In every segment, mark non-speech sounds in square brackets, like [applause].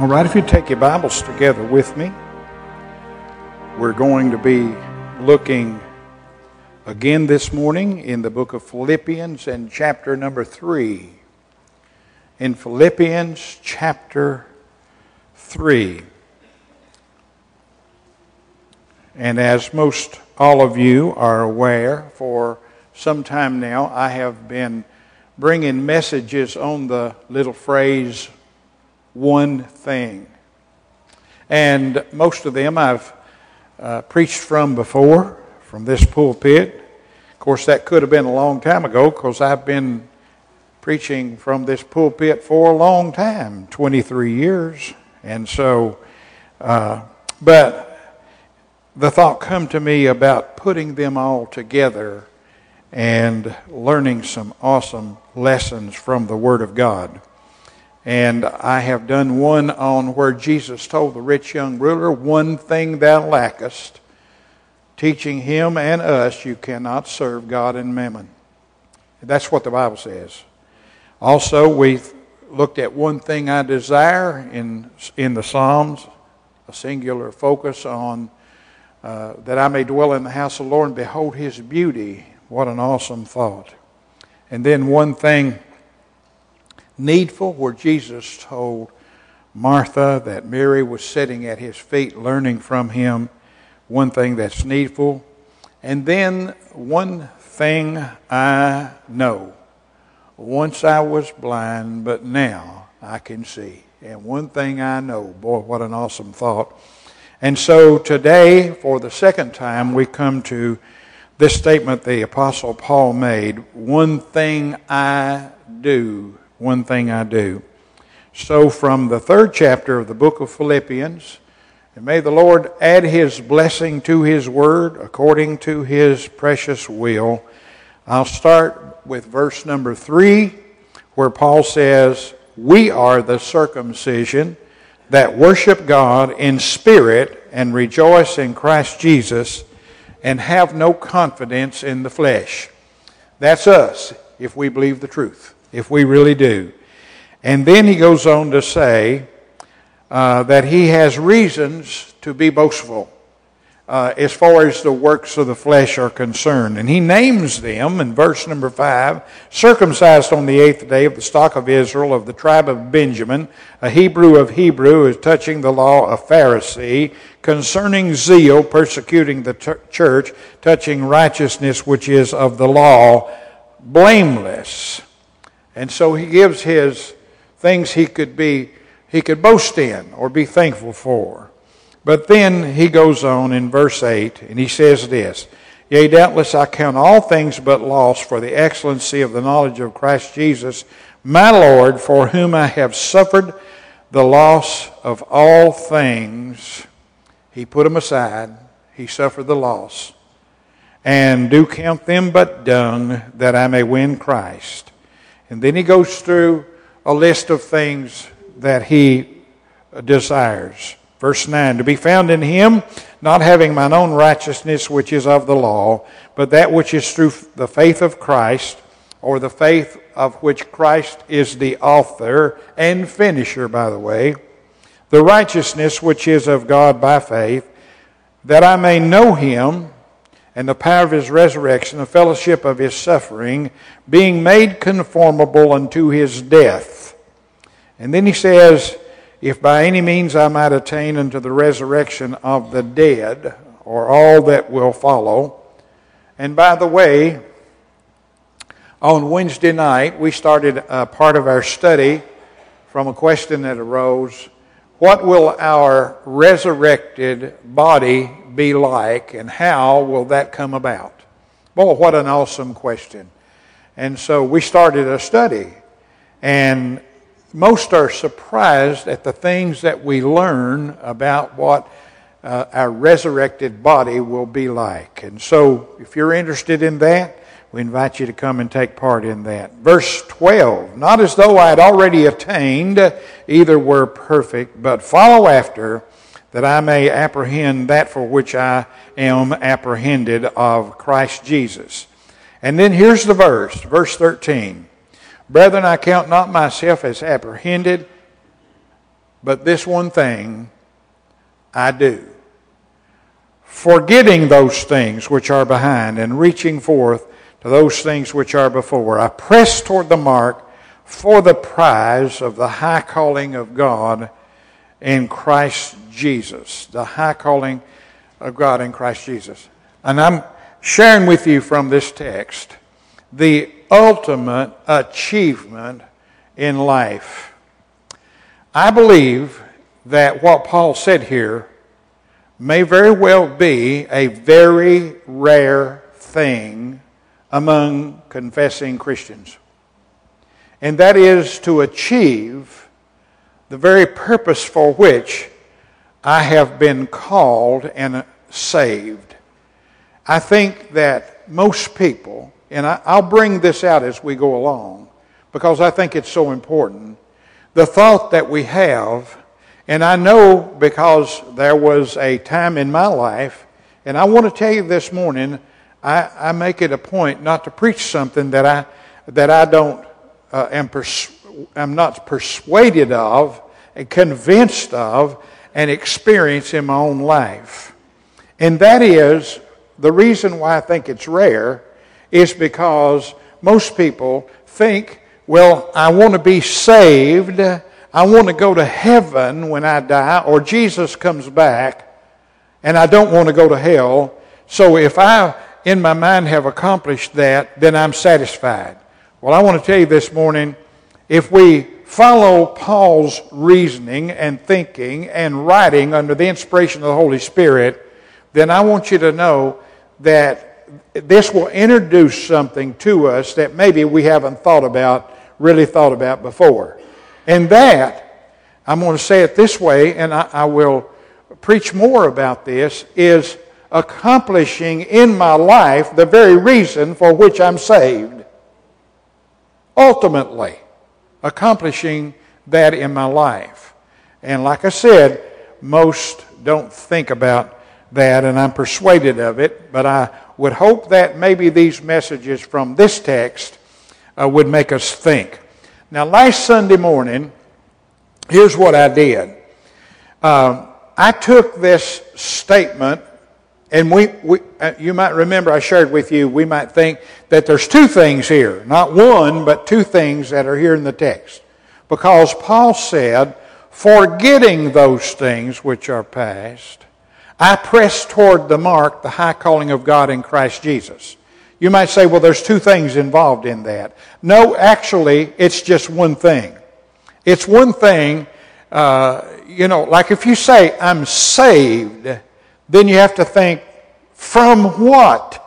All right, if you take your Bibles together with me, we're going to be looking again this morning in the book of Philippians and chapter number 3. In Philippians chapter 3. And as most all of you are aware, for some time now, I have been bringing messages on the little phrase one thing. And most of them I've uh, preached from before, from this pulpit. Of course, that could have been a long time ago because I've been preaching from this pulpit for a long time 23 years. And so, uh, but the thought come to me about putting them all together and learning some awesome lessons from the Word of God. And I have done one on where Jesus told the rich young ruler, One thing thou lackest, teaching him and us you cannot serve God and mammon. That's what the Bible says. Also, we looked at one thing I desire in, in the Psalms, a singular focus on uh, that I may dwell in the house of the Lord and behold his beauty. What an awesome thought. And then one thing needful, where Jesus told Martha that Mary was sitting at his feet learning from him one thing that's needful. And then one thing I know. Once I was blind, but now I can see. And one thing I know. Boy, what an awesome thought. And so today, for the second time, we come to this statement the Apostle Paul made One thing I do one thing I do. So, from the third chapter of the book of Philippians, and may the Lord add his blessing to his word according to his precious will. I'll start with verse number three, where Paul says, We are the circumcision that worship God in spirit and rejoice in Christ Jesus and have no confidence in the flesh. That's us if we believe the truth if we really do. And then he goes on to say uh, that he has reasons to be boastful uh, as far as the works of the flesh are concerned. And he names them in verse number five circumcised on the eighth day of the stock of Israel, of the tribe of Benjamin, a Hebrew of Hebrew, is touching the law, a Pharisee, concerning zeal, persecuting the church, touching righteousness, which is of the law, blameless. And so he gives his things he could be he could boast in or be thankful for. But then he goes on in verse 8 and he says this Yea, doubtless I count all things but loss for the excellency of the knowledge of Christ Jesus, my Lord, for whom I have suffered the loss of all things. He put them aside, he suffered the loss, and do count them but dung that I may win Christ and then he goes through a list of things that he desires. Verse 9 To be found in him, not having mine own righteousness which is of the law, but that which is through the faith of Christ, or the faith of which Christ is the author and finisher, by the way, the righteousness which is of God by faith, that I may know him and the power of his resurrection, the fellowship of his suffering, being made conformable unto his death. And then he says, If by any means I might attain unto the resurrection of the dead, or all that will follow. And by the way, on Wednesday night, we started a part of our study from a question that arose What will our resurrected body be like, and how will that come about? Boy, what an awesome question. And so we started a study, and most are surprised at the things that we learn about what uh, our resurrected body will be like. And so, if you're interested in that, we invite you to come and take part in that. Verse 12 Not as though I had already attained, either were perfect, but follow after that I may apprehend that for which I am apprehended of Christ Jesus. And then here's the verse, verse 13. Brethren, I count not myself as apprehended, but this one thing I do. Forgetting those things which are behind and reaching forth to those things which are before, I press toward the mark for the prize of the high calling of God in Christ Jesus. The high calling of God in Christ Jesus. And I'm sharing with you from this text the ultimate achievement in life. I believe that what Paul said here may very well be a very rare thing among confessing Christians. And that is to achieve the very purpose for which I have been called and saved. I think that most people, and I, will bring this out as we go along because I think it's so important, the thought that we have, and I know because there was a time in my life, and I want to tell you this morning, I, I make it a point not to preach something that I, that I don't, uh, am, pers- am not persuaded of, and convinced of, and experience in my own life. And that is the reason why I think it's rare is because most people think, well, I want to be saved. I want to go to heaven when I die, or Jesus comes back, and I don't want to go to hell. So if I, in my mind, have accomplished that, then I'm satisfied. Well, I want to tell you this morning if we follow Paul's reasoning and thinking and writing under the inspiration of the Holy Spirit, then I want you to know that this will introduce something to us that maybe we haven't thought about, really thought about before. And that, I'm going to say it this way, and I, I will preach more about this, is accomplishing in my life the very reason for which I'm saved. Ultimately, accomplishing that in my life. And like I said, most don't think about that, and I'm persuaded of it, but I would hope that maybe these messages from this text uh, would make us think. Now, last Sunday morning, here's what I did. Uh, I took this statement, and we, we uh, you might remember I shared with you, we might think that there's two things here, not one, but two things that are here in the text. Because Paul said, forgetting those things which are past, I press toward the mark, the high calling of God in Christ Jesus. You might say, well, there's two things involved in that. No, actually, it's just one thing. It's one thing, uh, you know, like if you say, I'm saved, then you have to think, from what?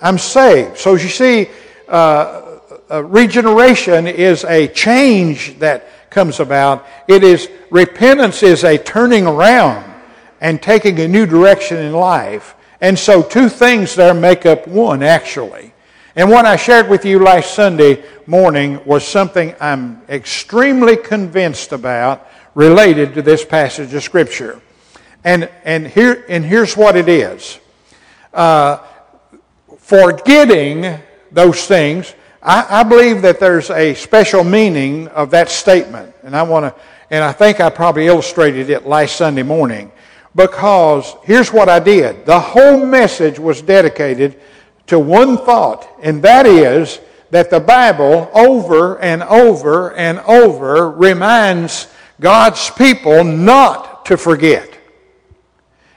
I'm saved. So as you see, uh, uh, regeneration is a change that comes about. It is, repentance is a turning around and taking a new direction in life. And so, two things there make up one, actually. And what I shared with you last Sunday morning was something I'm extremely convinced about related to this passage of Scripture. And, and, here, and here's what it is uh, forgetting those things, I, I believe that there's a special meaning of that statement. And I want to, and I think I probably illustrated it last Sunday morning because here's what I did. The whole message was dedicated to one thought, and that is that the Bible over and over and over reminds God's people not to forget.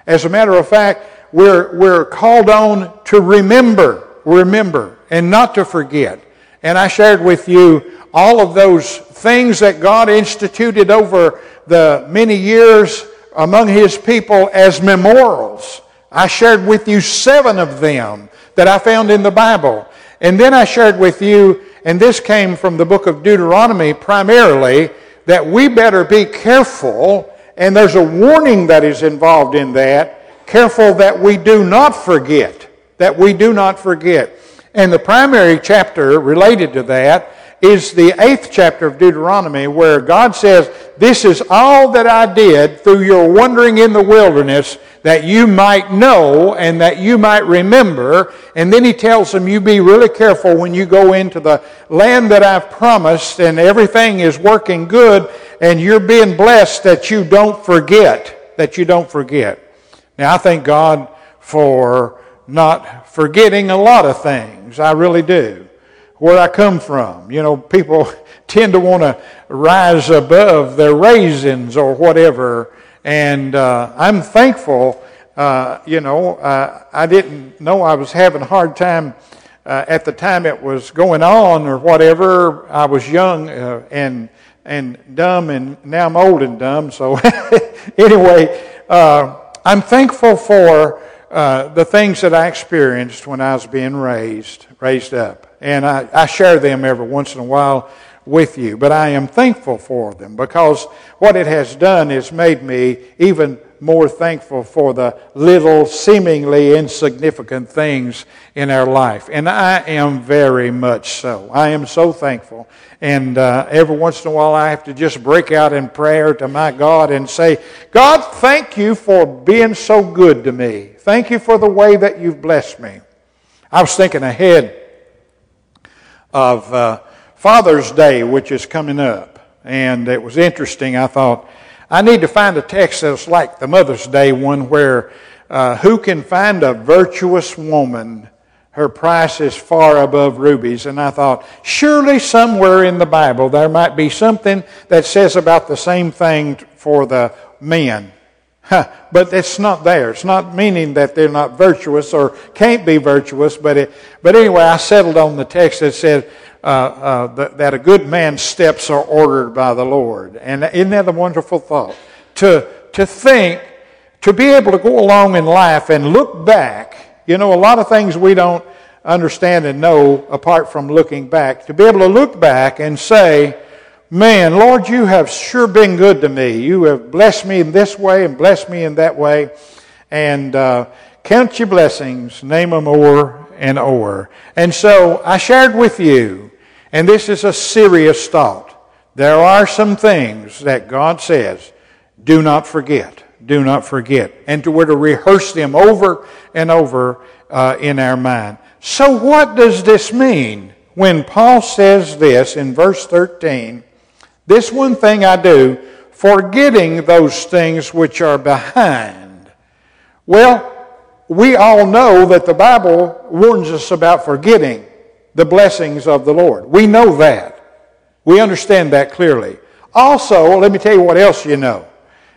As a matter of fact, we're, we're called on to remember, remember, and not to forget. And I shared with you all of those things that God instituted over the many years among his people as memorials. I shared with you seven of them that I found in the Bible. And then I shared with you, and this came from the book of Deuteronomy primarily, that we better be careful, and there's a warning that is involved in that, careful that we do not forget, that we do not forget. And the primary chapter related to that is the eighth chapter of Deuteronomy, where God says, This is all that I did through your wandering in the wilderness, that you might know and that you might remember. And then he tells them, You be really careful when you go into the land that I've promised, and everything is working good. And you're being blessed that you don't forget, that you don't forget. Now, I thank God for not forgetting a lot of things. I really do. Where I come from. You know, people [laughs] tend to want to rise above their raisins or whatever. And uh, I'm thankful, uh, you know, uh, I didn't know I was having a hard time uh, at the time it was going on or whatever. I was young uh, and and dumb, and now I'm old and dumb. So [laughs] anyway, uh, I'm thankful for uh, the things that I experienced when I was being raised, raised up, and I, I share them every once in a while with you. But I am thankful for them because what it has done is made me even more thankful for the little, seemingly insignificant things in our life. And I am very much so. I am so thankful. And uh, every once in a while, I have to just break out in prayer to my God and say, God, thank you for being so good to me. Thank you for the way that you've blessed me. I was thinking ahead of uh, Father's Day, which is coming up. And it was interesting. I thought, I need to find a text that's like the Mother's Day one where uh, who can find a virtuous woman? Her price is far above rubies. And I thought, surely somewhere in the Bible there might be something that says about the same thing for the men. Huh, but it's not there. It's not meaning that they're not virtuous or can't be virtuous. But it, but anyway, I settled on the text that said, uh, uh, that, that, a good man's steps are ordered by the Lord. And isn't that a wonderful thought? To, to think, to be able to go along in life and look back. You know, a lot of things we don't understand and know apart from looking back. To be able to look back and say, Man, Lord, you have sure been good to me. You have blessed me in this way and blessed me in that way. And uh, count your blessings, name them o'er and o'er. And so I shared with you and this is a serious thought. There are some things that God says, do not forget. Do not forget. And to, we're to rehearse them over and over uh, in our mind. So, what does this mean when Paul says this in verse 13? This one thing I do, forgetting those things which are behind. Well, we all know that the Bible warns us about forgetting the blessings of the Lord. We know that. We understand that clearly. Also, let me tell you what else you know.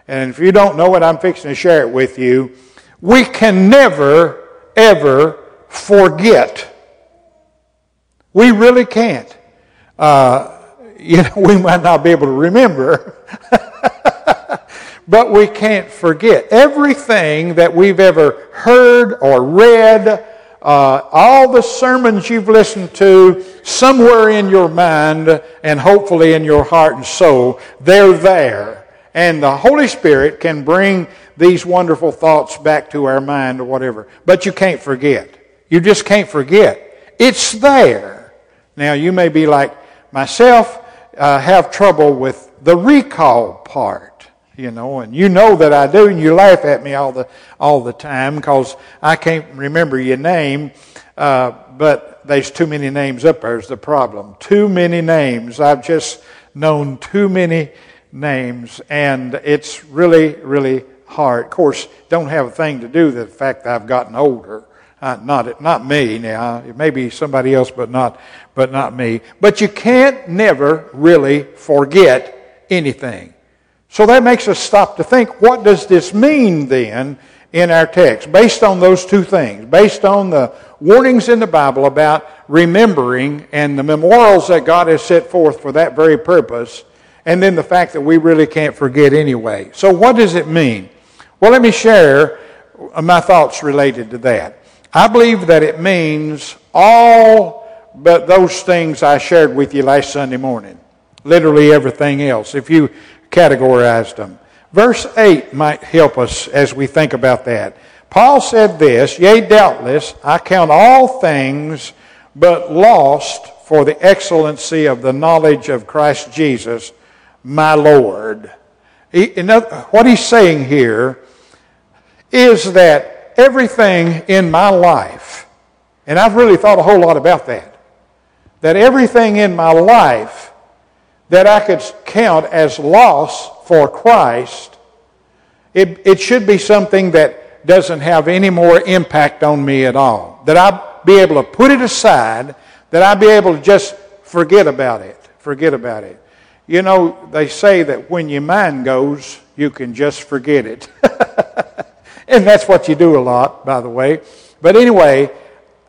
And if you don't know it, I'm fixing to share it with you. We can never, ever forget. We really can't. Uh, you know, we might not be able to remember, [laughs] but we can't forget. Everything that we've ever heard or read uh, all the sermons you've listened to, somewhere in your mind and hopefully in your heart and soul, they're there. And the Holy Spirit can bring these wonderful thoughts back to our mind or whatever. But you can't forget. You just can't forget. It's there. Now, you may be like myself, uh, have trouble with the recall part you know, and you know that I do, and you laugh at me all the all the time because I can't remember your name. Uh, but there's too many names up there is the problem. Too many names. I've just known too many names, and it's really, really hard. Of course, don't have a thing to do with the fact that I've gotten older. Uh, not not me now. It may be somebody else, but not but not me. But you can't never really forget anything. So that makes us stop to think what does this mean then in our text, based on those two things, based on the warnings in the Bible about remembering and the memorials that God has set forth for that very purpose, and then the fact that we really can't forget anyway. So, what does it mean? Well, let me share my thoughts related to that. I believe that it means all but those things I shared with you last Sunday morning. Literally everything else. If you categorized them. Verse 8 might help us as we think about that. Paul said this Yea, doubtless, I count all things but lost for the excellency of the knowledge of Christ Jesus, my Lord. He, what he's saying here is that everything in my life, and I've really thought a whole lot about that, that everything in my life that I could count as loss for Christ, it, it should be something that doesn't have any more impact on me at all. That I be able to put it aside, that I be able to just forget about it. Forget about it. You know, they say that when your mind goes, you can just forget it. [laughs] and that's what you do a lot, by the way. But anyway,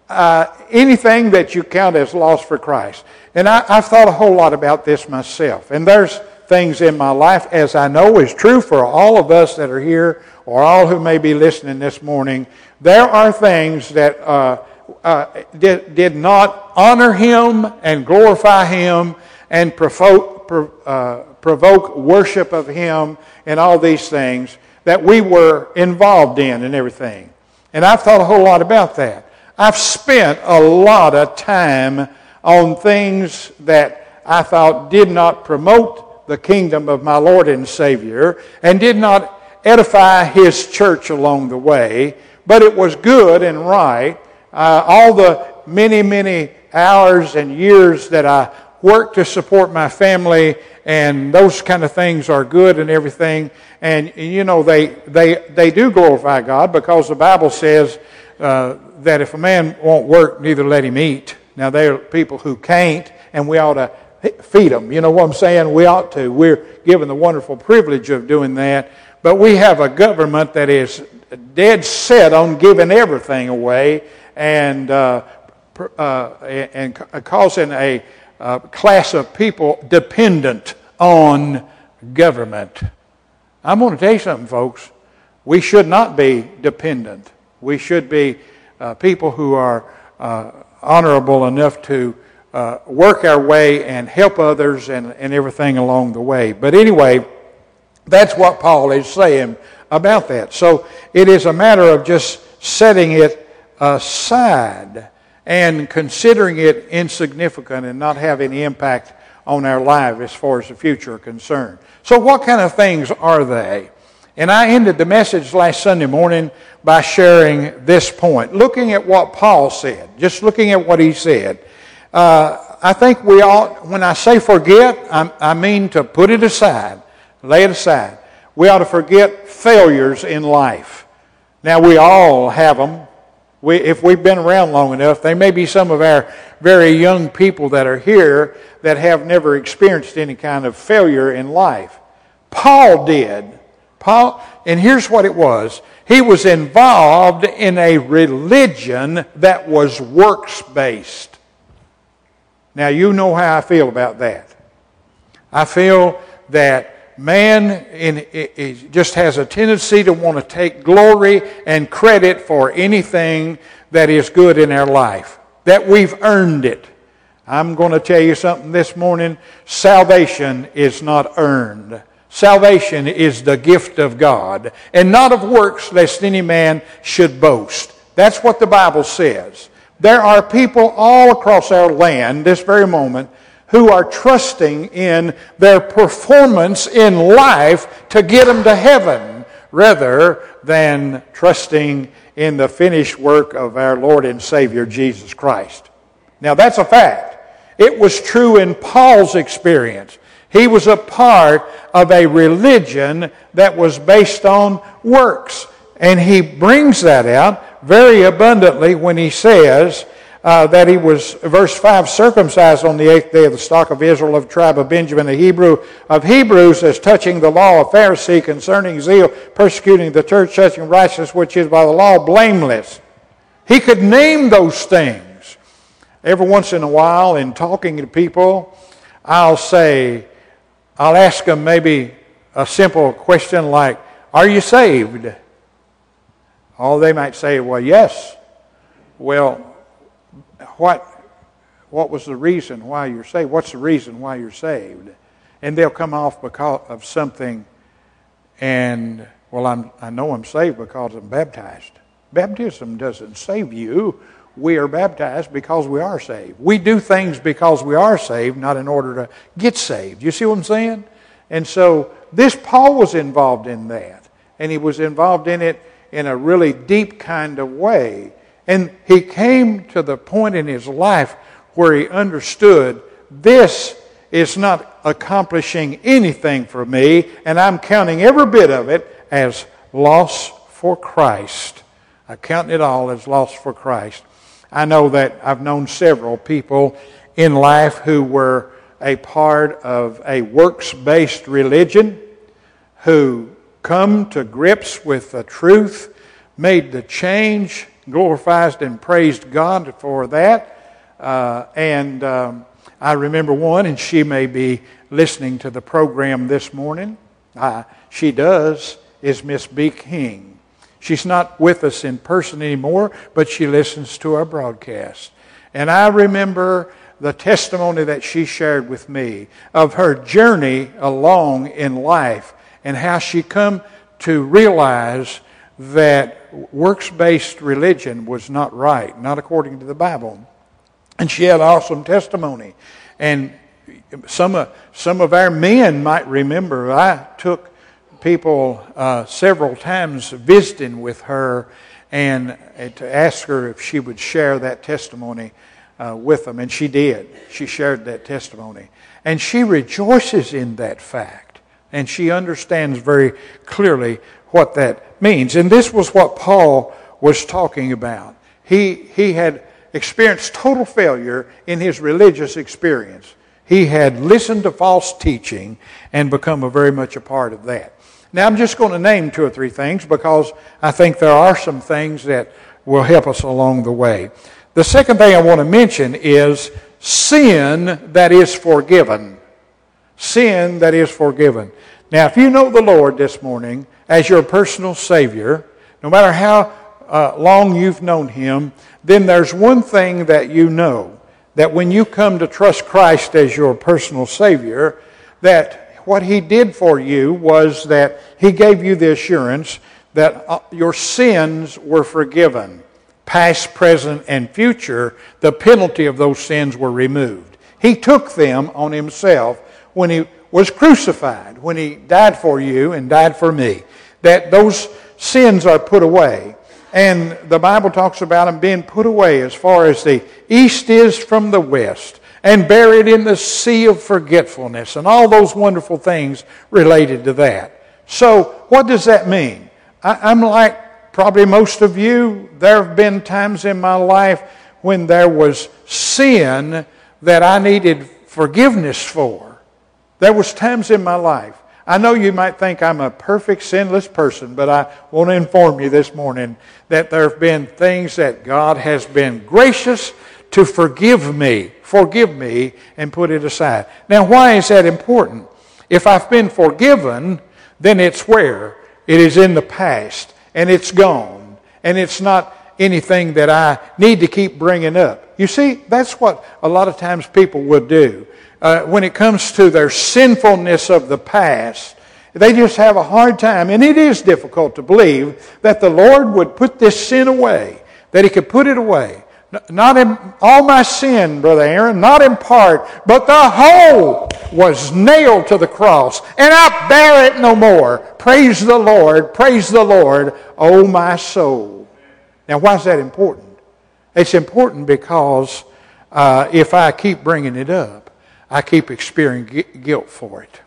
uh, anything that you count as loss for Christ. And I, I've thought a whole lot about this myself. And there's things in my life, as I know is true for all of us that are here or all who may be listening this morning. There are things that uh, uh, did, did not honor Him and glorify Him and provoke, uh, provoke worship of Him and all these things that we were involved in and everything. And I've thought a whole lot about that. I've spent a lot of time on things that I thought did not promote the kingdom of my Lord and Savior and did not edify His church along the way, but it was good and right. Uh, all the many, many hours and years that I worked to support my family and those kind of things are good and everything. And, you know, they, they, they do glorify God because the Bible says uh, that if a man won't work, neither let him eat. Now, there are people who can't, and we ought to feed them. You know what I'm saying? We ought to. We're given the wonderful privilege of doing that. But we have a government that is dead set on giving everything away and, uh, uh, and causing a uh, class of people dependent on government. I'm going to tell you something, folks. We should not be dependent. We should be uh, people who are uh, honorable enough to uh, work our way and help others and, and everything along the way. But anyway, that's what Paul is saying about that. So it is a matter of just setting it aside and considering it insignificant and not have any impact on our life as far as the future are concerned. So, what kind of things are they? And I ended the message last Sunday morning by sharing this point, looking at what Paul said, just looking at what he said. Uh, I think we ought, when I say forget, I, I mean to put it aside, lay it aside. We ought to forget failures in life. Now, we all have them. We, if we've been around long enough, there may be some of our very young people that are here that have never experienced any kind of failure in life. Paul did. Paul, and here's what it was. He was involved in a religion that was works based. Now, you know how I feel about that. I feel that man in, in, just has a tendency to want to take glory and credit for anything that is good in our life, that we've earned it. I'm going to tell you something this morning. Salvation is not earned. Salvation is the gift of God, and not of works, lest any man should boast. That's what the Bible says. There are people all across our land this very moment who are trusting in their performance in life to get them to heaven rather than trusting in the finished work of our Lord and Savior Jesus Christ. Now, that's a fact. It was true in Paul's experience. He was a part of a religion that was based on works. And he brings that out very abundantly when he says uh, that he was, verse 5, circumcised on the eighth day of the stock of Israel of tribe of Benjamin, the Hebrew of Hebrews, as touching the law of Pharisee, concerning zeal, persecuting the church, touching righteousness, which is by the law blameless. He could name those things. Every once in a while, in talking to people, I'll say, I'll ask them maybe a simple question like, Are you saved? Oh, they might say, Well, yes. Well, what, what was the reason why you're saved? What's the reason why you're saved? And they'll come off because of something, and, well, I'm, I know I'm saved because I'm baptized. Baptism doesn't save you. We are baptized because we are saved. We do things because we are saved, not in order to get saved. You see what I'm saying? And so this Paul was involved in that. And he was involved in it in a really deep kind of way. And he came to the point in his life where he understood this is not accomplishing anything for me, and I'm counting every bit of it as loss for Christ. I count it all as loss for Christ. I know that I've known several people in life who were a part of a works based religion who come to grips with the truth, made the change, glorified and praised God for that. Uh, and um, I remember one, and she may be listening to the program this morning. Uh, she does, is Miss B. King. She's not with us in person anymore, but she listens to our broadcast. And I remember the testimony that she shared with me of her journey along in life and how she come to realize that works-based religion was not right, not according to the Bible. And she had awesome testimony. And some of, some of our men might remember I took people uh, several times visiting with her and uh, to ask her if she would share that testimony uh, with them. And she did. She shared that testimony. And she rejoices in that fact. And she understands very clearly what that means. And this was what Paul was talking about. He, he had experienced total failure in his religious experience. He had listened to false teaching and become a very much a part of that. Now, I'm just going to name two or three things because I think there are some things that will help us along the way. The second thing I want to mention is sin that is forgiven. Sin that is forgiven. Now, if you know the Lord this morning as your personal Savior, no matter how uh, long you've known Him, then there's one thing that you know that when you come to trust Christ as your personal Savior, that what He did for you was that He gave you the assurance that uh, your sins were forgiven past, present, and future, the penalty of those sins were removed. He took them on himself when he was crucified, when he died for you and died for me. That those sins are put away. And the Bible talks about them being put away as far as the east is from the west and buried in the sea of forgetfulness and all those wonderful things related to that. So, what does that mean? I, am like probably most of you, there have been times in my life when there was sin that I needed forgiveness for. There was times in my life. I know you might think I'm a perfect sinless person, but I want to inform you this morning that there have been things that God has been gracious to forgive me, forgive me, and put it aside. Now, why is that important? If I've been forgiven, then it's where? It is in the past and it's gone. And it's not anything that I need to keep bringing up. You see, that's what a lot of times people would do. Uh, when it comes to their sinfulness of the past, they just have a hard time. And it is difficult to believe that the Lord would put this sin away, that He could put it away. Not in all my sin, Brother Aaron, not in part, but the whole was nailed to the cross, and I bear it no more. Praise the Lord, praise the Lord, O my soul. Now, why is that important? It's important because uh, if I keep bringing it up, I keep experiencing guilt for it.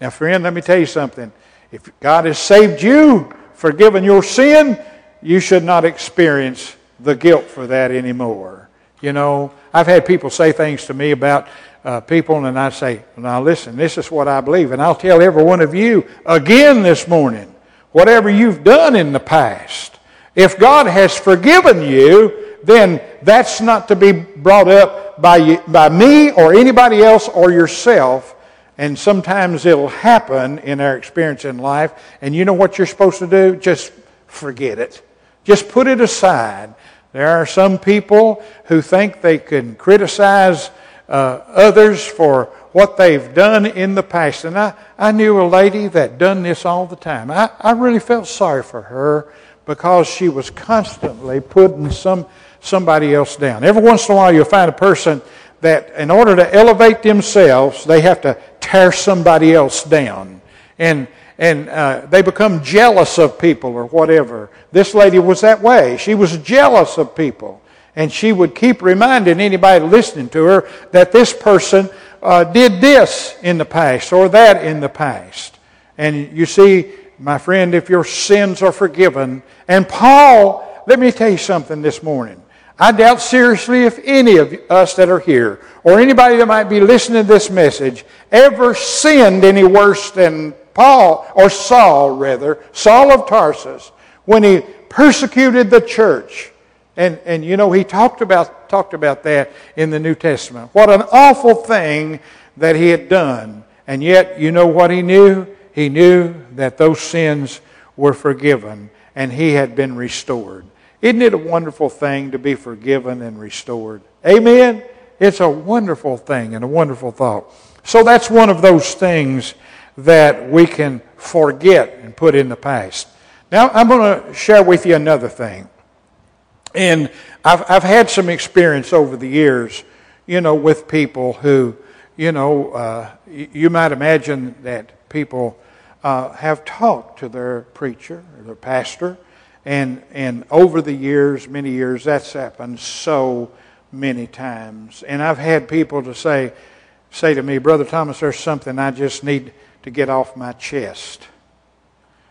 Now, friend, let me tell you something. If God has saved you, forgiven your sin, you should not experience the guilt for that anymore. You know, I've had people say things to me about uh, people, and I say, now listen, this is what I believe. And I'll tell every one of you again this morning whatever you've done in the past, if God has forgiven you, then that's not to be brought up by, you, by me or anybody else or yourself. And sometimes it'll happen in our experience in life. And you know what you're supposed to do? Just forget it. Just put it aside. There are some people who think they can criticize uh, others for what they've done in the past. And I, I knew a lady that done this all the time. I, I really felt sorry for her because she was constantly putting some, somebody else down. Every once in a while you'll find a person that in order to elevate themselves, they have to tear somebody else down. And and uh, they become jealous of people or whatever. This lady was that way. She was jealous of people. And she would keep reminding anybody listening to her that this person uh, did this in the past or that in the past. And you see, my friend, if your sins are forgiven, and Paul, let me tell you something this morning. I doubt seriously if any of us that are here, or anybody that might be listening to this message, ever sinned any worse than Paul, or Saul rather, Saul of Tarsus, when he persecuted the church. And, and you know, he talked about, talked about that in the New Testament. What an awful thing that he had done. And yet, you know what he knew? He knew that those sins were forgiven and he had been restored. Isn't it a wonderful thing to be forgiven and restored? Amen? It's a wonderful thing and a wonderful thought. So that's one of those things that we can forget and put in the past. Now, I'm going to share with you another thing. And I've, I've had some experience over the years, you know, with people who, you know, uh, you might imagine that people uh, have talked to their preacher or their pastor and, and over the years, many years, that's happened so many times. And I've had people to say, say to me, Brother Thomas, there's something I just need to get off my chest.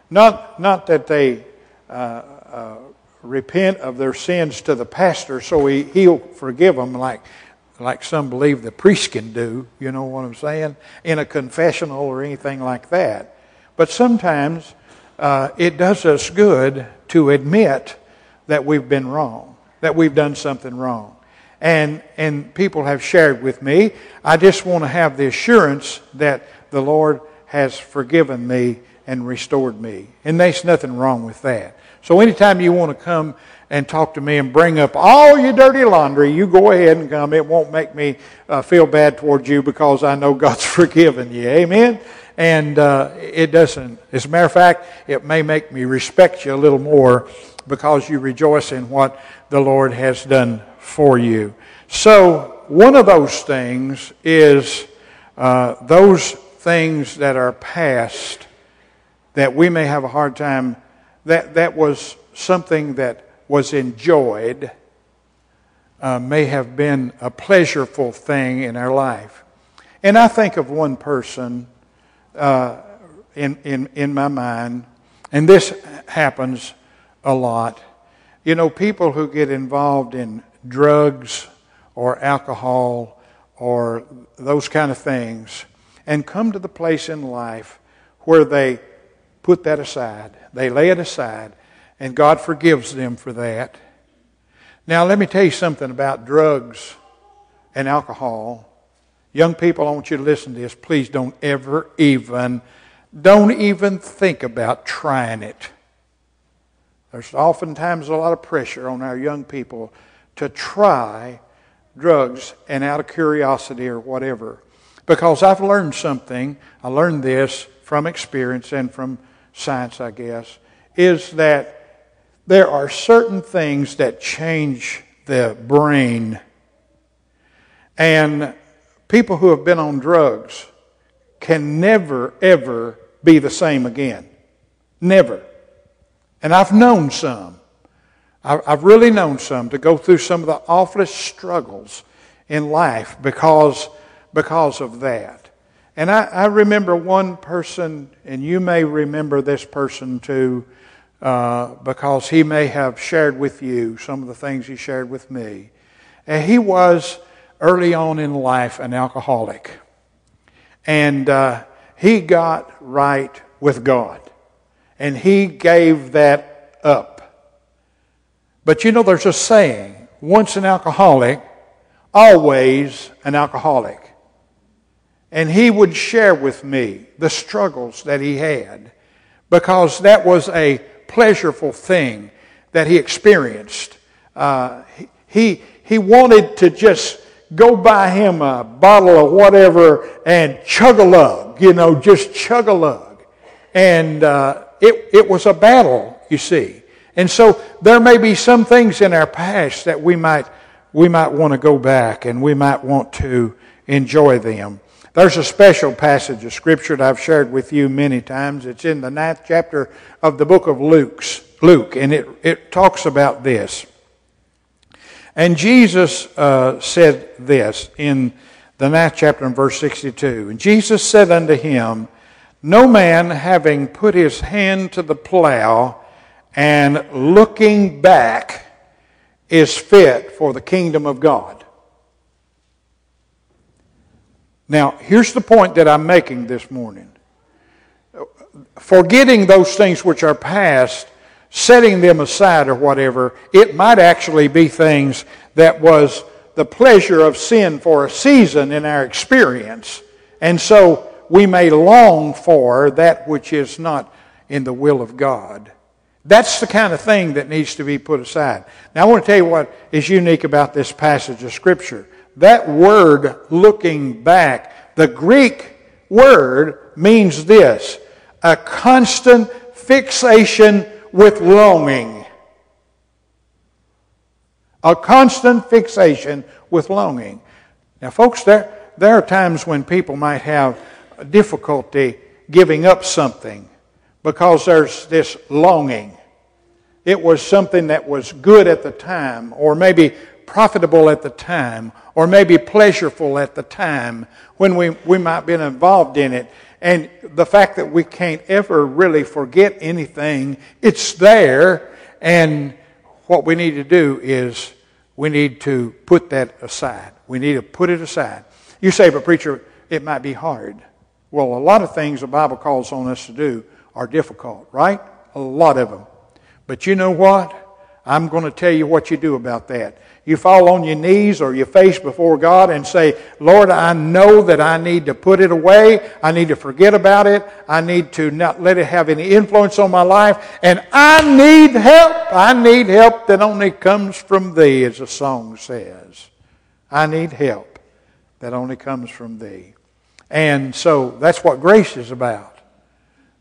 Not, not that they uh, uh, repent of their sins to the pastor so he, he'll forgive them like, like some believe the priest can do, you know what I'm saying, in a confessional or anything like that. But sometimes uh, it does us good to admit that we've been wrong, that we've done something wrong. And, and people have shared with me, I just want to have the assurance that the Lord has forgiven me and restored me. And there's nothing wrong with that. So anytime you want to come and talk to me and bring up all your dirty laundry, you go ahead and come. It won't make me uh, feel bad towards you because I know God's [laughs] forgiven you. Amen? And uh, it doesn't, as a matter of fact, it may make me respect you a little more because you rejoice in what the Lord has done for you. So, one of those things is uh, those things that are past that we may have a hard time, that, that was something that was enjoyed, uh, may have been a pleasurable thing in our life. And I think of one person uh, in, in, in my mind, and this happens a lot. You know, people who get involved in drugs or alcohol or those kind of things and come to the place in life where they put that aside. They lay it aside, and God forgives them for that. Now, let me tell you something about drugs and alcohol. Young people, I want you to listen to this. Please don't ever even, don't even think about trying it. There's oftentimes a lot of pressure on our young people to try drugs and out of curiosity or whatever. Because I've learned something, I learned this from experience and from science, I guess, is that there are certain things that change the brain. And people who have been on drugs can never, ever be the same again. Never. And I've known some. I've really known some to go through some of the awfulest struggles in life because, because of that. And I, I remember one person, and you may remember this person too, uh, because he may have shared with you some of the things he shared with me. And he was early on in life an alcoholic. And uh, he got right with God. And he gave that up. But you know, there's a saying once an alcoholic, always an alcoholic. And he would share with me the struggles that he had because that was a pleasurable thing that he experienced. Uh, he, he wanted to just go buy him a bottle of whatever and chug a lug, you know, just chug a lug. And uh, it, it was a battle, you see. And so there may be some things in our past that we might, we might want to go back and we might want to enjoy them. There's a special passage of Scripture that I've shared with you many times. It's in the ninth chapter of the book of Luke's, Luke, and it, it talks about this. And Jesus uh, said this in the ninth chapter and verse 62. And Jesus said unto him, No man having put his hand to the plow and looking back is fit for the kingdom of God. Now, here's the point that I'm making this morning. Forgetting those things which are past, setting them aside or whatever, it might actually be things that was the pleasure of sin for a season in our experience. And so we may long for that which is not in the will of God. That's the kind of thing that needs to be put aside. Now, I want to tell you what is unique about this passage of Scripture. That word, looking back, the Greek word means this a constant fixation with longing. A constant fixation with longing. Now, folks, there, there are times when people might have difficulty giving up something because there's this longing. It was something that was good at the time, or maybe profitable at the time, or maybe pleasurable at the time when we, we might have been involved in it. And the fact that we can't ever really forget anything, it's there. And what we need to do is we need to put that aside. We need to put it aside. You say, but preacher, it might be hard. Well, a lot of things the Bible calls on us to do are difficult, right? A lot of them. But you know what? I'm going to tell you what you do about that. You fall on your knees or your face before God and say, Lord, I know that I need to put it away. I need to forget about it. I need to not let it have any influence on my life. And I need help. I need help that only comes from Thee, as the song says. I need help that only comes from Thee. And so that's what grace is about.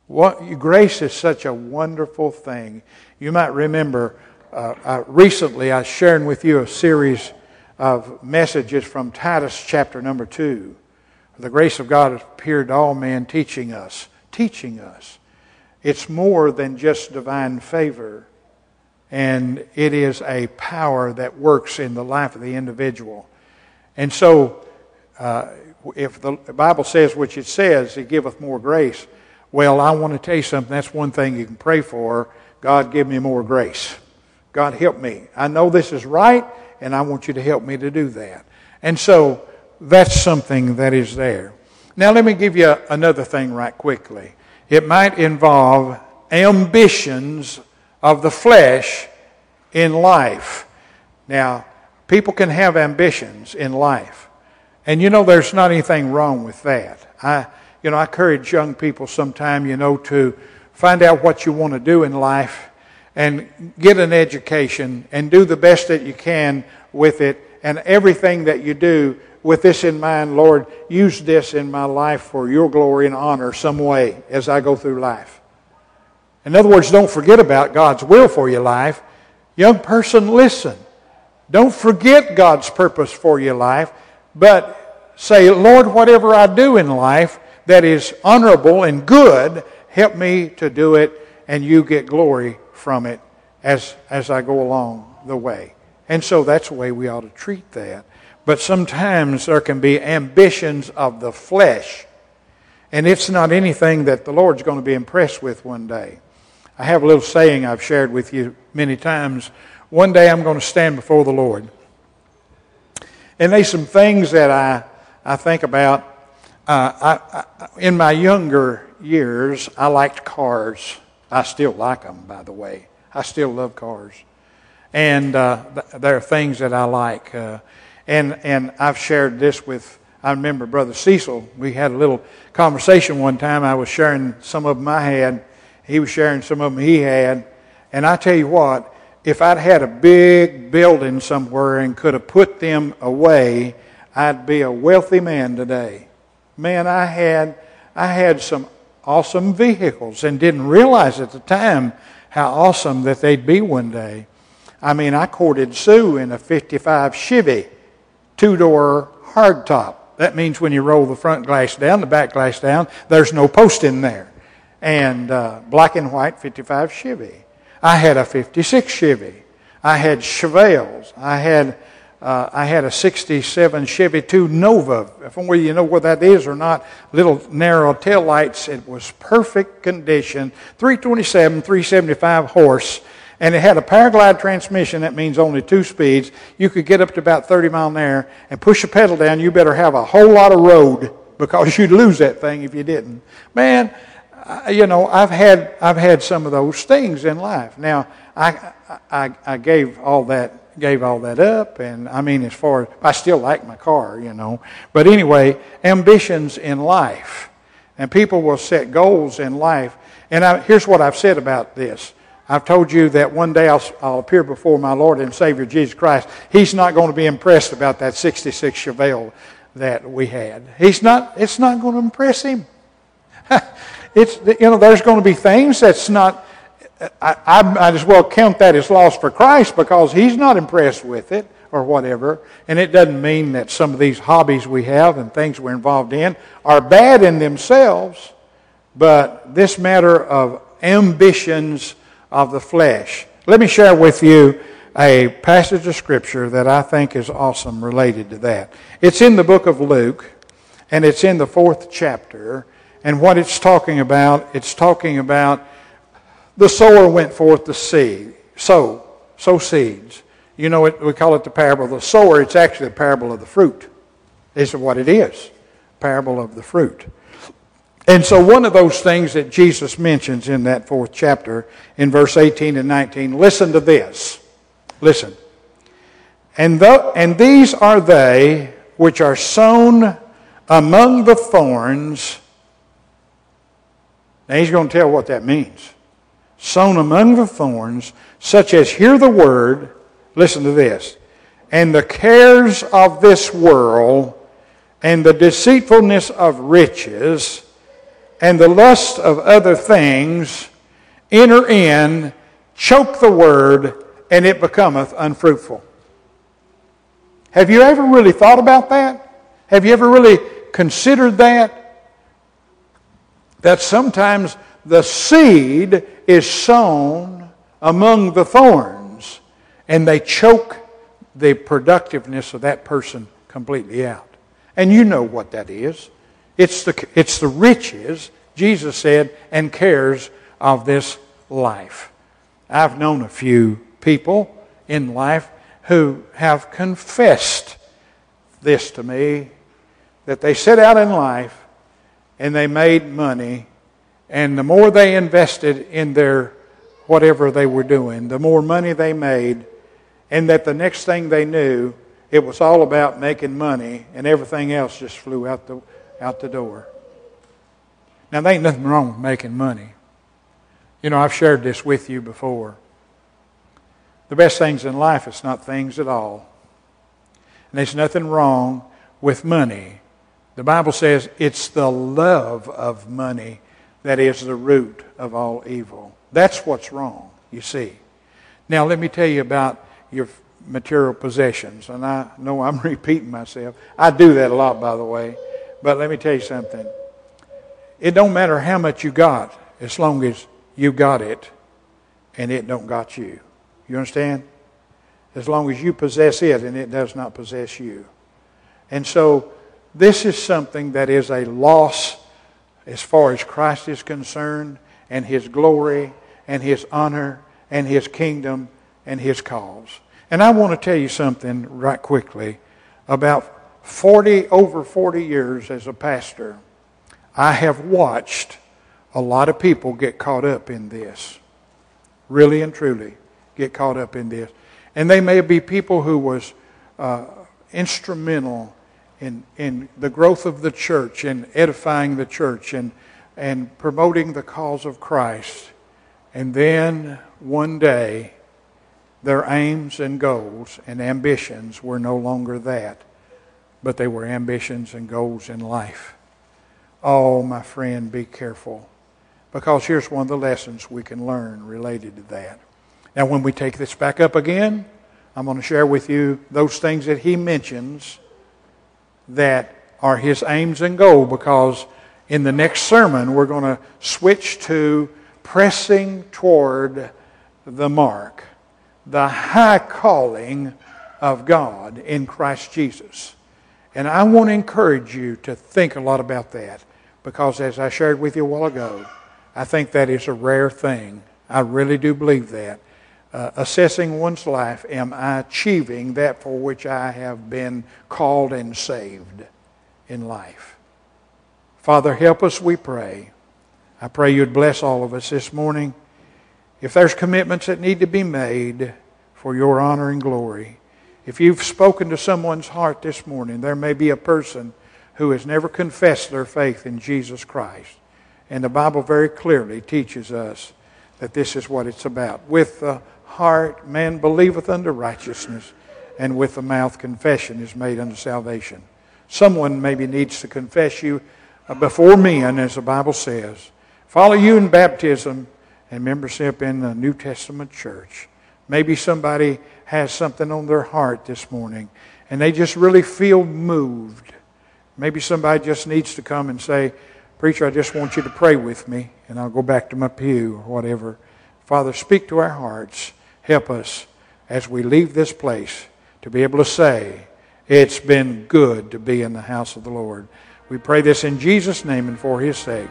What, grace is such a wonderful thing. You might remember uh, uh, recently I was sharing with you a series of messages from Titus chapter number 2. The grace of God has appeared to all men, teaching us. Teaching us. It's more than just divine favor, and it is a power that works in the life of the individual. And so, uh, if the Bible says which it says, He giveth more grace. Well, I want to tell you something. That's one thing you can pray for. God, give me more grace. God, help me. I know this is right, and I want you to help me to do that. And so that's something that is there. Now, let me give you another thing right quickly. It might involve ambitions of the flesh in life. Now, people can have ambitions in life. And you know, there's not anything wrong with that. I, you know, I encourage young people sometime, you know, to find out what you want to do in life and get an education and do the best that you can with it. And everything that you do with this in mind, Lord, use this in my life for your glory and honor some way as I go through life. In other words, don't forget about God's will for your life. Young person, listen. Don't forget God's purpose for your life, but say, Lord, whatever I do in life, that is honorable and good, help me to do it, and you get glory from it as, as I go along the way. And so that's the way we ought to treat that. But sometimes there can be ambitions of the flesh, and it's not anything that the Lord's going to be impressed with one day. I have a little saying I've shared with you many times. One day I'm going to stand before the Lord. And there's some things that I, I think about uh, I, I, in my younger years, I liked cars. I still like them, by the way. I still love cars. And uh, th- there are things that I like. Uh, and, and I've shared this with, I remember Brother Cecil. We had a little conversation one time. I was sharing some of them I had. He was sharing some of them he had. And I tell you what, if I'd had a big building somewhere and could have put them away, I'd be a wealthy man today man, I had, I had some awesome vehicles and didn't realize at the time how awesome that they'd be one day. I mean, I courted Sue in a 55 Chevy, two door hardtop. That means when you roll the front glass down, the back glass down, there's no post in there. And uh, black and white 55 Chevy. I had a 56 Chevy. I had Chevelles. I had uh, I had a 67 Chevy 2 Nova. If only you know what that is or not, little narrow tail lights. It was perfect condition. 327, 375 horse. And it had a Powerglide transmission. That means only two speeds. You could get up to about 30 mile an hour and push a pedal down. You better have a whole lot of road [laughs] because you'd lose that thing if you didn't. Man, you know, I've had, I've had some of those things in life. Now, I, I, I gave all that gave all that up. And I mean, as far as I still like my car, you know. But anyway, ambitions in life. And people will set goals in life. And I, here's what I've said about this. I've told you that one day I'll, I'll, appear before my Lord and Savior Jesus Christ. He's not going to be impressed about that 66 Chevelle that we had. He's not, it's not going to impress him. [laughs] it's, you know, there's going to be things that's not, I, I might as well count that as lost for Christ because he's not impressed with it or whatever. And it doesn't mean that some of these hobbies we have and things we're involved in are bad in themselves, but this matter of ambitions of the flesh. Let me share with you a passage of Scripture that I think is awesome related to that. It's in the book of Luke, and it's in the fourth chapter. And what it's talking about, it's talking about the sower went forth to seed, sow, sow seeds. You know, it, we call it the parable of the sower. It's actually the parable of the fruit. Is what it is. Parable of the fruit. And so, one of those things that Jesus mentions in that fourth chapter, in verse 18 and 19, listen to this. Listen. And, the, and these are they which are sown among the thorns. Now, he's going to tell what that means sown among the thorns, such as hear the word, listen to this, and the cares of this world, and the deceitfulness of riches, and the lust of other things enter in, choke the word, and it becometh unfruitful. Have you ever really thought about that? Have you ever really considered that? That sometimes the seed is sown among the thorns, and they choke the productiveness of that person completely out. And you know what that is. It's the, it's the riches, Jesus said, and cares of this life. I've known a few people in life who have confessed this to me that they set out in life and they made money and the more they invested in their whatever they were doing, the more money they made, and that the next thing they knew, it was all about making money, and everything else just flew out the, out the door. Now, there ain't nothing wrong with making money. You know, I've shared this with you before. The best things in life is not things at all. And there's nothing wrong with money. The Bible says it's the love of money that is the root of all evil. That's what's wrong, you see. Now, let me tell you about your material possessions. And I know I'm [laughs] repeating myself. I do that a lot, by the way. But let me tell you something. It don't matter how much you got as long as you got it and it don't got you. You understand? As long as you possess it and it does not possess you. And so this is something that is a loss as far as Christ is concerned and his glory and his honor and his kingdom and his cause. And I want to tell you something right quickly about 40 over 40 years as a pastor. I have watched a lot of people get caught up in this. Really and truly get caught up in this. And they may be people who was uh, instrumental in, in the growth of the church and edifying the church and, and promoting the cause of Christ. And then one day, their aims and goals and ambitions were no longer that, but they were ambitions and goals in life. Oh, my friend, be careful. Because here's one of the lessons we can learn related to that. Now, when we take this back up again, I'm going to share with you those things that he mentions that are his aims and goal because in the next sermon we're going to switch to pressing toward the mark, the high calling of God in Christ Jesus. And I want to encourage you to think a lot about that because, as I shared with you a while ago, I think that is a rare thing. I really do believe that. Uh, assessing one's life, am I achieving that for which I have been called and saved in life? Father, help us, we pray. I pray you'd bless all of us this morning. If there's commitments that need to be made for your honor and glory, if you've spoken to someone's heart this morning, there may be a person who has never confessed their faith in Jesus Christ. And the Bible very clearly teaches us that this is what it's about. With the heart man believeth unto righteousness, and with the mouth confession is made unto salvation. Someone maybe needs to confess you before men, as the Bible says, follow you in baptism and membership in the New Testament church. Maybe somebody has something on their heart this morning and they just really feel moved. Maybe somebody just needs to come and say, Preacher, I just want you to pray with me, and I'll go back to my pew or whatever. Father, speak to our hearts. Help us as we leave this place to be able to say, It's been good to be in the house of the Lord. We pray this in Jesus' name and for his sake.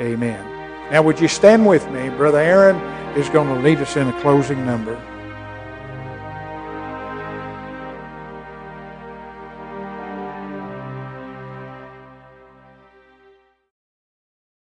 Amen. Now, would you stand with me? Brother Aaron is going to lead us in a closing number.